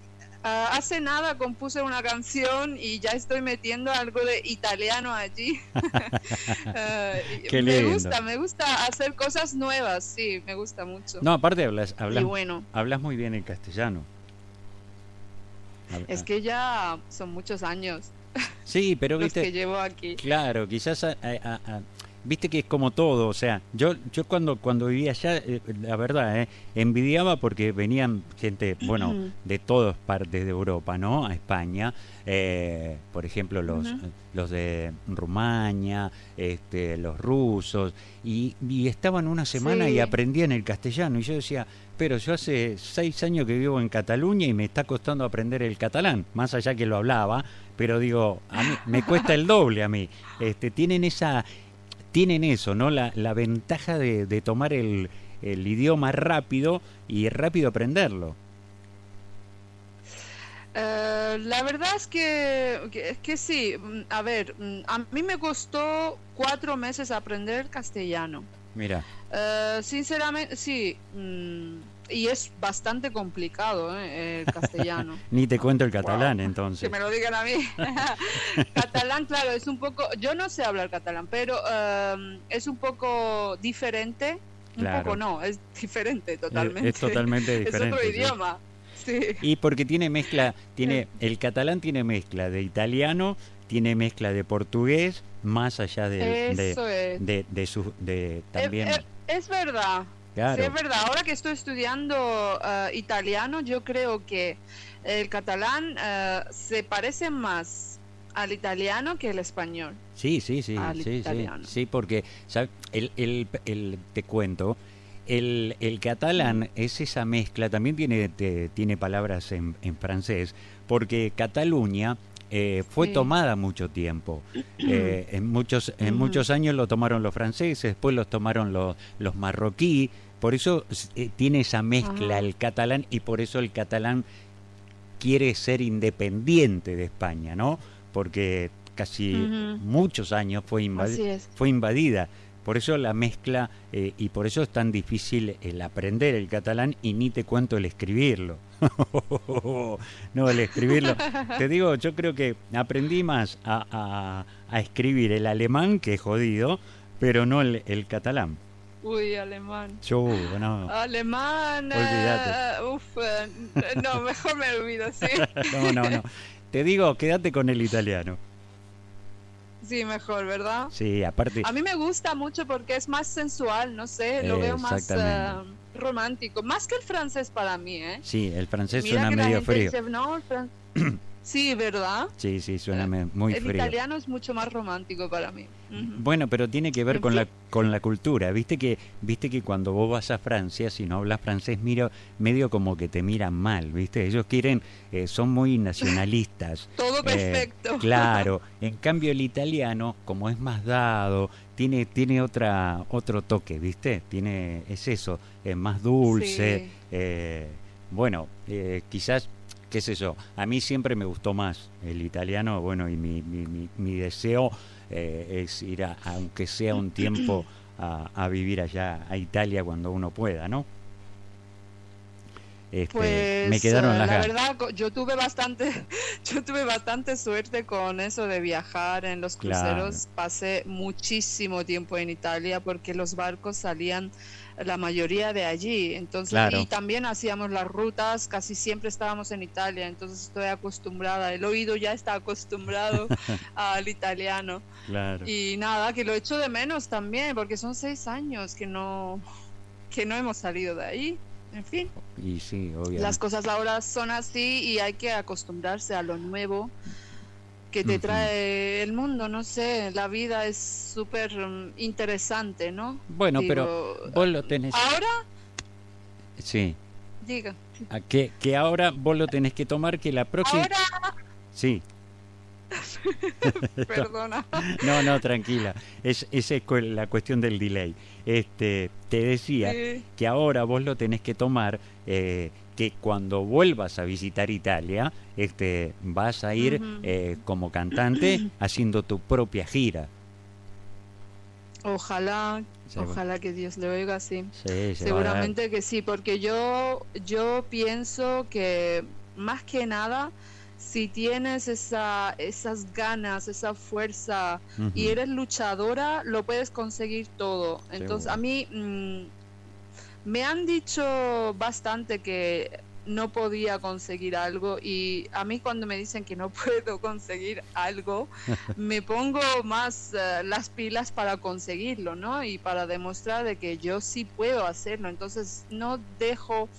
hace nada compuse una canción y ya estoy metiendo algo de italiano allí. Eh, me gusta, me gusta hacer cosas nuevas, sí, me gusta mucho. No, aparte hablas, hablas, bueno. hablas muy bien en castellano. Es que ya son muchos años. Sí, pero viste. que llevo aquí. Claro, quizás a, viste que es como todo, o sea, yo yo cuando cuando vivía allá, eh, la verdad, eh, envidiaba porque venían gente, bueno, de todas partes de Europa, ¿no? A España, eh, por ejemplo, los los de Rumania, este, los rusos, y, estaban una semana y aprendían el castellano, y yo decía, pero yo hace seis años que vivo en Cataluña y me está costando aprender el catalán, más allá que lo hablaba, pero digo, a mí, me cuesta el doble a mí. Este, tienen esa tienen eso, ¿no? La, la ventaja de, de tomar el, el, idioma rápido y rápido aprenderlo. Eh, la verdad es que, que, sí, a ver, a mí me costó cuatro meses aprender castellano. Mira. Uh, sinceramente, sí. Mm, y es bastante complicado ¿eh? el castellano. Ni te cuento el catalán entonces. Que me lo digan a mí. catalán, claro, es un poco, yo no sé hablar catalán, pero um, es un poco diferente. Un poco no, es diferente totalmente. Es, totalmente diferente. es otro idioma. Sí. Y porque tiene mezcla, tiene el catalán tiene mezcla de italiano, tiene mezcla de portugués, más allá de, de, de, su, de también. es verdad, Sí, es verdad. Ahora que estoy estudiando eh, italiano, yo creo que el catalán eh, se parece más al italiano que el español. Sí, sí, sí, sí, sí, sí, porque El, el, el, te cuento, el, el catalán mm. es esa mezcla, también tiene, tiene palabras en, en francés, porque Cataluña eh, fue tomada mucho tiempo. en muchos, en muchos años lo tomaron los franceses, después los tomaron los, los marroquí, por eso eh, tiene esa mezcla Ajá. el catalán y por eso el catalán quiere ser independiente de España, ¿no? Porque casi muchos años fue, invadi- fue invadida. Por eso la mezcla eh, y por eso es tan difícil el aprender el catalán y ni te cuento el escribirlo. no, el escribirlo. Te digo, yo creo que aprendí más a, a- a escribir el alemán que es jodido, pero no el, el catalán. Uy, alemán. Yo, no, Alemán. Olvídate. eh, uf, eh, no, mejor me olvido, sí. no, no, no. Te digo, quédate con el italiano. Sí, mejor, ¿verdad? Sí, aparte, A mí me gusta mucho porque es más sensual, no sé, lo veo más eh, romántico, más que el francés para mí, ¿eh? sí, el francés Mira suena que la medio gente frío. dice, no, el fran- sí, ¿verdad? Sí, sí, suena muy el frío. italiano es mucho más romántico para mí. Bueno, pero tiene que ver con la con la cultura. Viste que viste que cuando vos vas a Francia, si no hablas francés, mira medio como que te miran mal, ¿viste? Ellos quieren eh, son muy nacionalistas. Todo Eh, perfecto. claro. En cambio el italiano, como es más dado, tiene tiene otra otro toque, ¿viste? Tiene es eso, es más dulce. Sí. eh, bueno, eh, quizás qué sé yo, a mí siempre me gustó más el italiano, bueno, y mi, mi, mi, mi deseo eh, es ir, a, aunque sea un tiempo, a, a vivir allá a Italia cuando uno pueda, ¿no? Este, Pues me quedaron eh, las la verdad yo tuve bastante yo tuve bastante suerte con eso de viajar en los Claro. cruceros pasé muchísimo tiempo en Italia porque los barcos salían la mayoría de allí entonces Claro. y también hacíamos las rutas casi siempre estábamos en Italia entonces estoy acostumbrada el oído ya está acostumbrado al italiano Claro. y nada que lo echo de menos también porque son seis años que no que no hemos salido de ahí en fin Y sí, obviamente. las cosas ahora son así y hay que acostumbrarse a lo nuevo que te trae el mundo, no sé, la vida es súper mm, interesante, ¿no? Bueno, pero vos lo tenés. Ahora, Sí. diga, que, que ahora vos lo tenés que tomar que la próxima. ahora, Sí. perdona. No, no, tranquila. Es, esa es la cuestión del delay. Este, te decía Sí, que ahora vos lo tenés que tomar, eh, que cuando vuelvas a visitar Italia, este, vas a ir eh, como cantante haciendo tu propia gira. Ojalá, Sí, ojalá que Dios le oiga así. Sí, se. Seguramente que sí, porque yo, yo pienso que más que nada, si tienes esa, esas ganas, esa fuerza y eres luchadora, lo puedes conseguir todo. Entonces, Seguro. a mí mm, me han dicho bastante que no podía conseguir algo y a mí cuando me dicen que no puedo conseguir algo, me pongo más eh, las pilas para conseguirlo, ¿no? Y para demostrar de que yo sí puedo hacerlo. Entonces, no dejo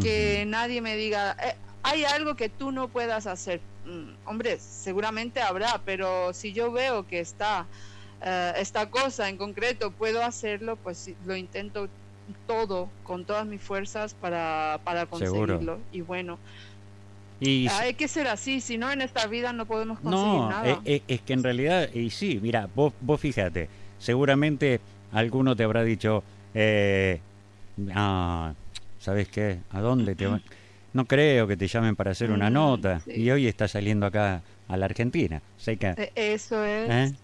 que nadie me diga, "Eh, hay algo que tú no puedas hacer. Mm, hombre, seguramente habrá, pero si yo veo que está eh, esta cosa en concreto, puedo hacerlo, pues lo intento todo, con todas mis fuerzas para, para Seguro. conseguirlo. Y bueno, Y hay que ser así, si no en esta vida no podemos conseguir no, nada. e- e- es, que en realidad, y sí, mira, vos, vos fíjate, seguramente alguno te habrá dicho, eh, ah, ¿sabes qué? ¿A dónde te van? No creo que te llamen para hacer una Mm, nota. sí. Y hoy está saliendo acá a la Argentina. Sé que, Eh, Eso es. ¿eh?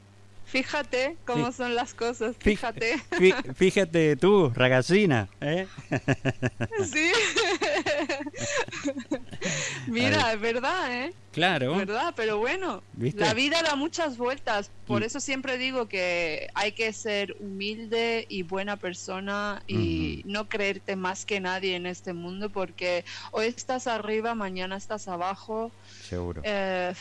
Fíjate cómo son las cosas, Fí- fíjate. Fí- Fíjate tú, ragazina, ¿eh? Sí. Mira, es verdad, ¿eh? Claro, ¿Verdad? Pero bueno, ¿Viste? la vida da muchas vueltas. Por eso siempre digo que hay que ser humilde y buena persona y no creerte más que nadie en este mundo porque hoy estás arriba, mañana estás abajo. seguro. Eh,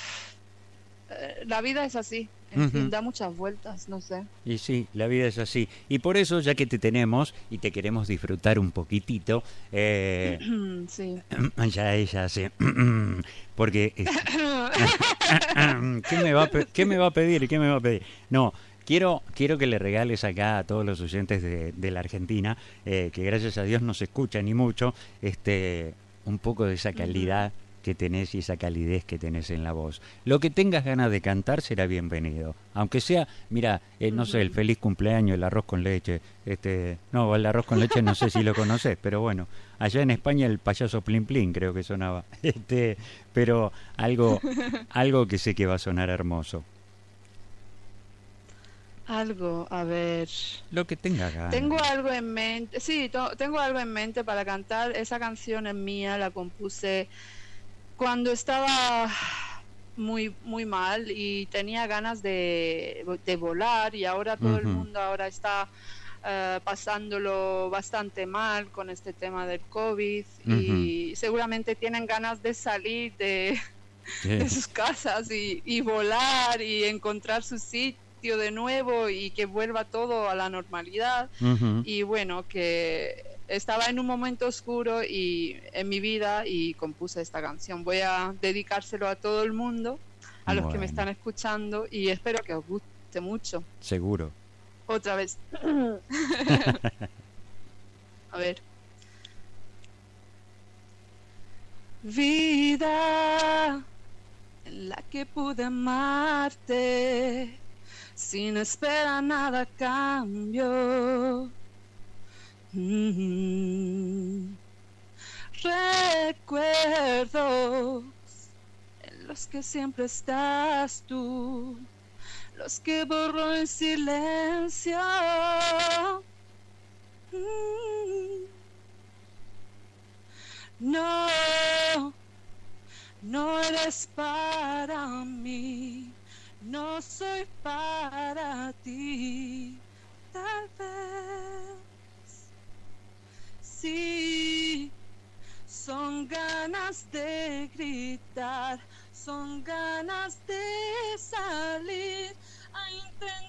la vida es así. En fin, Ujú. da muchas vueltas, no sé. Y sí, la vida es así. Y por eso, ya que te tenemos y te queremos disfrutar un poquitito, eh, sí. ya ella hace... porque... eh, ¿Qué me, va a, ¿Qué me va a pedir? ¿Qué me va a pedir? No, quiero, quiero que le regales acá a todos los oyentes de, de la Argentina, eh, que gracias a Dios no se escucha ni mucho, este, un poco de esa calidad que tenés y esa calidez que tenés en la voz. Lo que tengas ganas de cantar será bienvenido. Aunque sea, mira, eh, no sé, el feliz cumpleaños, el arroz con leche. Este, no, el arroz con leche no sé si lo conoces, pero bueno, allá en España el payaso Plin Plin creo que sonaba. Este, pero algo, algo que sé que va a sonar hermoso. Algo, a ver. Lo que tenga ganas. Tengo algo en mente, sí, tengo algo en mente para cantar. Esa canción es mía, la compuse cuando estaba muy muy mal y tenía ganas de, volar y ahora todo el mundo ahora está eh, pasándolo bastante mal con este tema del COVID y seguramente tienen ganas de salir de, sus casas y, y, volar y encontrar su sitio de nuevo y que vuelva todo a la normalidad. Y bueno que estaba en un momento oscuro y en mi vida y compuse esta canción. Voy a dedicárselo a todo el mundo, a los que me están escuchando y espero que os guste mucho. Seguro. Otra vez. a ver. Vida en la que pude amarte sin esperar nada cambio Recuerdos en los que siempre estás tú, los que borro en silencio. No, no eres para mí, no soy para ti, tal vez sí. Son ganas de gritar, son ganas de salir a intentar.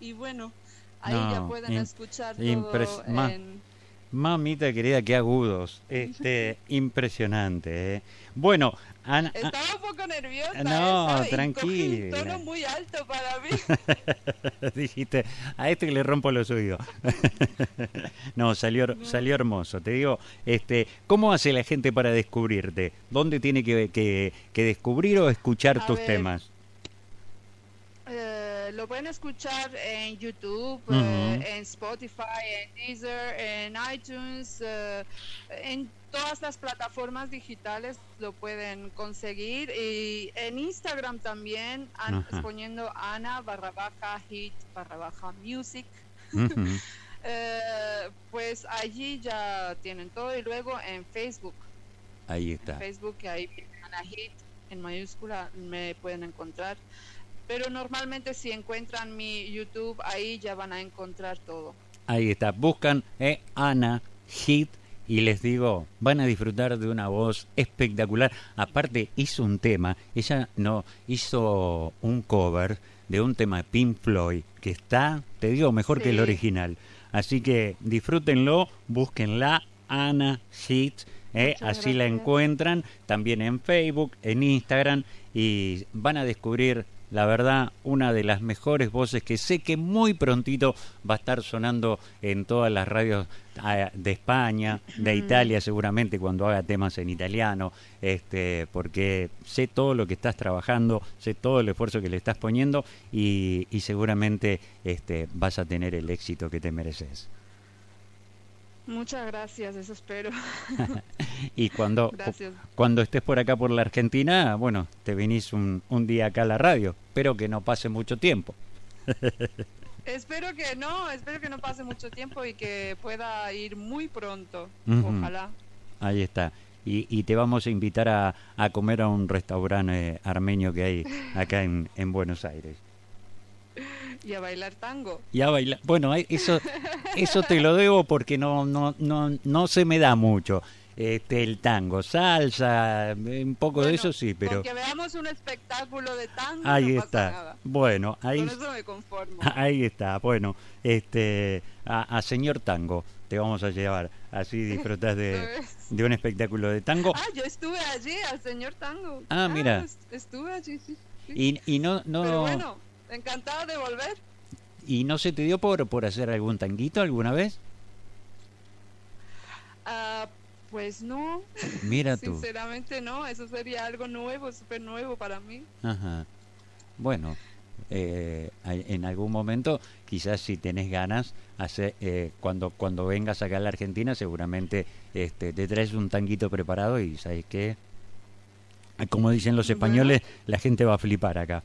Y bueno, ahí ya pueden escuchar todo en... Mamita querida, qué agudos. Este, impresionante. ¿eh? Bueno, Ah, Estaba un poco nerviosa. No, tranquilo. Un tono muy alto para mí. Dijiste, a este que le rompo los oídos. no, salió, salió hermoso. Te digo, este, ¿cómo hace la gente para descubrirte? ¿Dónde tiene que, que, que descubrir o escuchar tus temas? Eh, lo pueden escuchar en YouTube, eh, en Spotify, en Deezer, en iTunes, eh, en todas las plataformas digitales lo pueden conseguir y en Instagram también poniendo Ana barra baja hit barra baja music. Eh, pues allí ya tienen todo y luego en Facebook. Ahí está. Facebook ahí Ana hit en mayúscula me pueden encontrar. Pero normalmente si encuentran mi YouTube ahí ya van a encontrar todo. Ahí está. Buscan eh, Ana hit y les digo, van a disfrutar de una voz espectacular. Aparte, hizo un tema, ella no, hizo un cover de un tema Pink Floyd que está, te digo, mejor que el original. Así que disfrútenlo, búsquenla, Ana Hits, eh, así la encuentran, también en Facebook, en Instagram, y van a descubrir la verdad, una de las mejores voces que sé que muy prontito va a estar sonando en todas las radios ah, de España, de Italia seguramente cuando haga temas en italiano, este, porque sé todo lo que estás trabajando, sé todo el esfuerzo que le estás poniendo y, y seguramente este, vas a tener el éxito que te mereces. Muchas gracias, eso espero. y cuando, cuando estés por acá por la Argentina, bueno, te venís un, un día acá a la radio. Espero que no pase mucho tiempo. espero que no, espero que no pase mucho tiempo y que pueda ir muy pronto. Ojalá. Ahí está. Y, y, te vamos a invitar a, a comer a un restaurante armenio que hay acá en, en Buenos Aires. Y a bailar tango. Y a bailar. Bueno, eso, eso te lo debo porque no, no, no, no se me da mucho. Este, el tango, salsa, un poco de eso sí, pero... Que veamos un espectáculo de tango. Ahí está. Bueno, ahí... Con eso me conformo. Ahí está. Bueno, este, a, señor tango te vamos a llevar. Así disfrutas de, de un espectáculo de tango. Ah, yo estuve allí, al señor tango. Ah, mira. Ah, estuve allí, sí. Y, y no, no... Pero bueno, encantada de volver. ¿Y no se te dio por, por hacer algún tanguito alguna vez? Ah, pues no. Mira tú. Sinceramente no, eso sería algo nuevo, súper nuevo para mí. Ajá. Bueno, eh, en algún momento, quizás si tenés ganas, hace, eh, cuando, cuando vengas acá a la Argentina, seguramente este, te traes un tanguito preparado y sabes qué, como dicen los españoles, la gente va a flipar acá.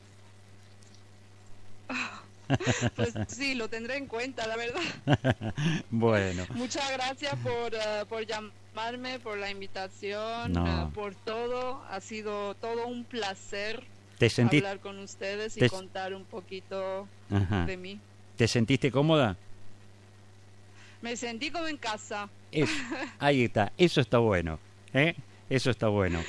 Pues sí, lo tendré en cuenta, la verdad. bueno. Muchas gracias por, eh, por llamarme, por la invitación, eh, por todo. Ha sido todo un placer ¿Te hablar con ustedes y contar un poquito de mí. ¿Te sentiste cómoda? Me sentí como en casa. ahí está, eso está bueno. ¿eh? Eso está bueno.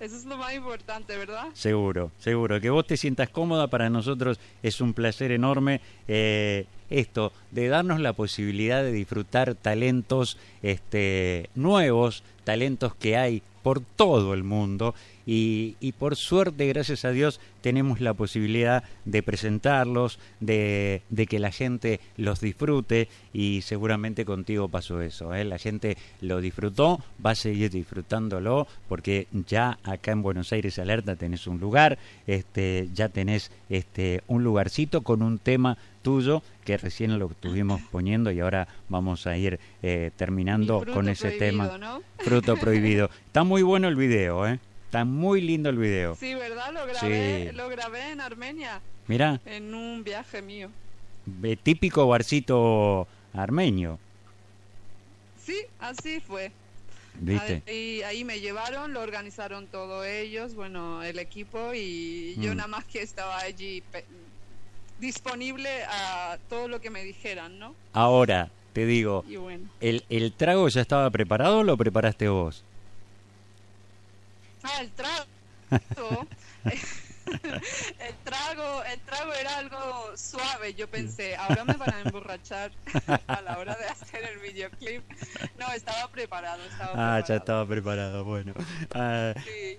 Eso es lo más importante, ¿verdad? Seguro, seguro. Que vos te sientas cómoda para nosotros es un placer enorme. Eh, esto, de darnos la posibilidad de disfrutar talentos este, nuevos, talentos que hay por todo el mundo y, y, por suerte, gracias a Dios, tenemos la posibilidad de presentarlos, de, de que la gente los disfrute y seguramente contigo pasó eso. ¿eh? La gente lo disfrutó, va a seguir disfrutándolo porque ya acá en Buenos Aires Alerta tenés un lugar, este, ya tenés este, un lugarcito con un tema tuyo que recién lo estuvimos poniendo y ahora vamos a ir eh, terminando con ese tema. Fruto prohibido. Está muy bueno el video, ¿eh? Está muy lindo el video. Sí, ¿verdad? Lo grabé, lo grabé en Armenia. Mira. En un viaje mío. típico barcito armenio. Sí, así fue. ¿Viste? Y ahí me llevaron, lo organizaron todos ellos, bueno, el equipo y yo mm. nada más que estaba allí disponible a todo lo que me dijeran, ¿no? Ahora, te digo, ¿el, ¿el trago ya estaba preparado o lo preparaste vos? Ah, el trago. el trago, el trago era algo suave, yo pensé, ahora me van a emborrachar a la hora de hacer el videoclip. No, estaba preparado, ah, ya estaba preparado, bueno. Ah, sí.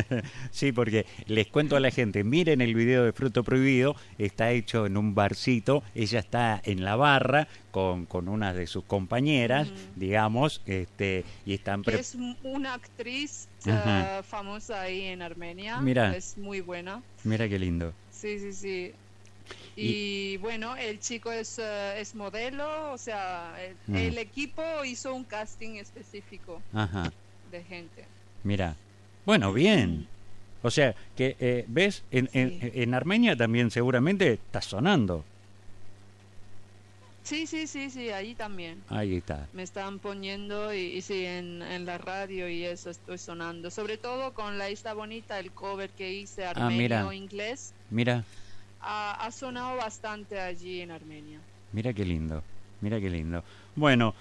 sí, porque les cuento a la gente, miren el video de Fruto Prohibido, está hecho en un barcito, ella está en la barra con, con una de sus compañeras, digamos, este, y están... es una actriz uh, famosa ahí en Armenia, Mira. es muy buena. Mira qué lindo. Sí, sí, sí. Y, bueno, el chico es, uh, es modelo, o sea, el, el, equipo hizo un casting específico de gente. Mira, bueno, bien. O sea, que eh, ves, en, en, Armenia también seguramente está sonando. Sí, sí, sí, sí, ahí también. Ahí está. Me están poniendo y, sí, en, en, la radio y eso estoy sonando. Sobre todo con la Isla Bonita, el cover que hice ah, armenio inglés. Mira. Ha, sonado bastante allí en Armenia. Mira qué lindo, mira qué lindo. Bueno,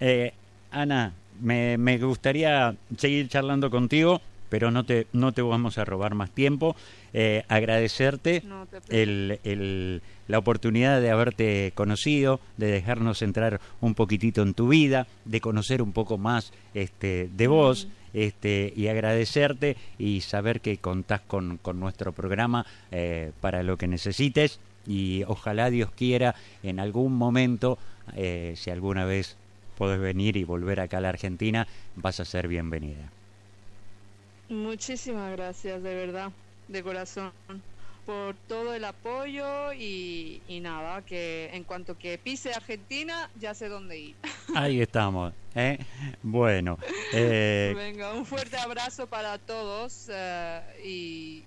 eh, Ana, me, me gustaría seguir charlando contigo pero no te, no te vamos a robar más tiempo. Eh, agradecerte el, la oportunidad de haberte conocido, de dejarnos entrar un poquitito en tu vida, de conocer un poco más este, de vos. Este, y agradecerte y saber que contás con, con nuestro programa eh, para lo que necesites y ojalá Dios quiera en algún momento, eh, si alguna vez podés venir y volver acá a la Argentina, vas a ser bienvenida. Muchísimas gracias, de verdad, de corazón, por todo el apoyo y, nada, que en cuanto que pise Argentina, ya sé dónde ir. Ahí estamos, ¿eh? Bueno. Eh... Venga, un fuerte abrazo para todos eh, y,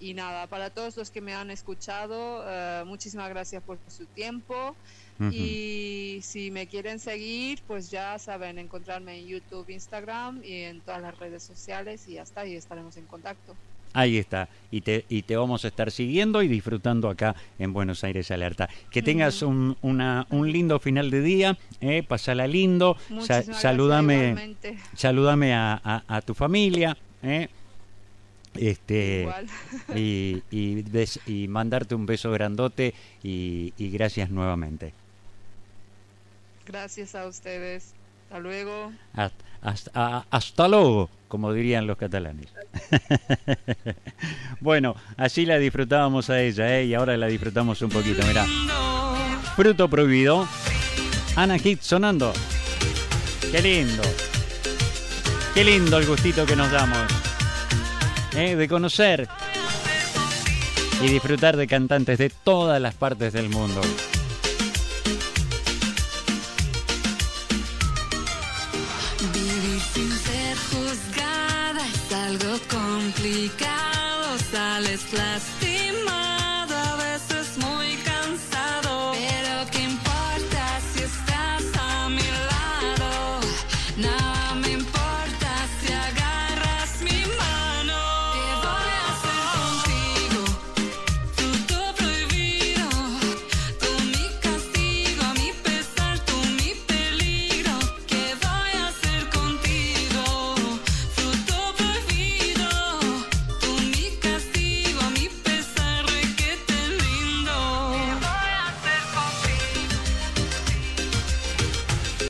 y, nada, para todos los que me han escuchado, eh, muchísimas gracias por su tiempo. Y si me quieren seguir, pues ya saben, encontrarme en YouTube, Instagram y en todas las redes sociales y hasta ahí estaremos en contacto. Ahí está, y te, y te vamos a estar siguiendo y disfrutando acá en Buenos Aires Alerta. Que tengas un, una, un lindo final de día, eh, pasala lindo, saludame, saludame a, a, tu familia, eh, este y, y, y, mandarte un beso grandote y, y gracias nuevamente. Gracias a ustedes. Hasta luego. Hasta, luego, como dirían los catalanes. bueno, así la disfrutábamos a ella, ¿eh? y ahora la disfrutamos un poquito, mirá. Fruto Prohibido. Ana Hit sonando. Qué lindo. Qué lindo el gustito que nos damos. ¿eh? De conocer y disfrutar de cantantes de todas las partes del mundo. Juzgada es algo complicado, sales lastimada.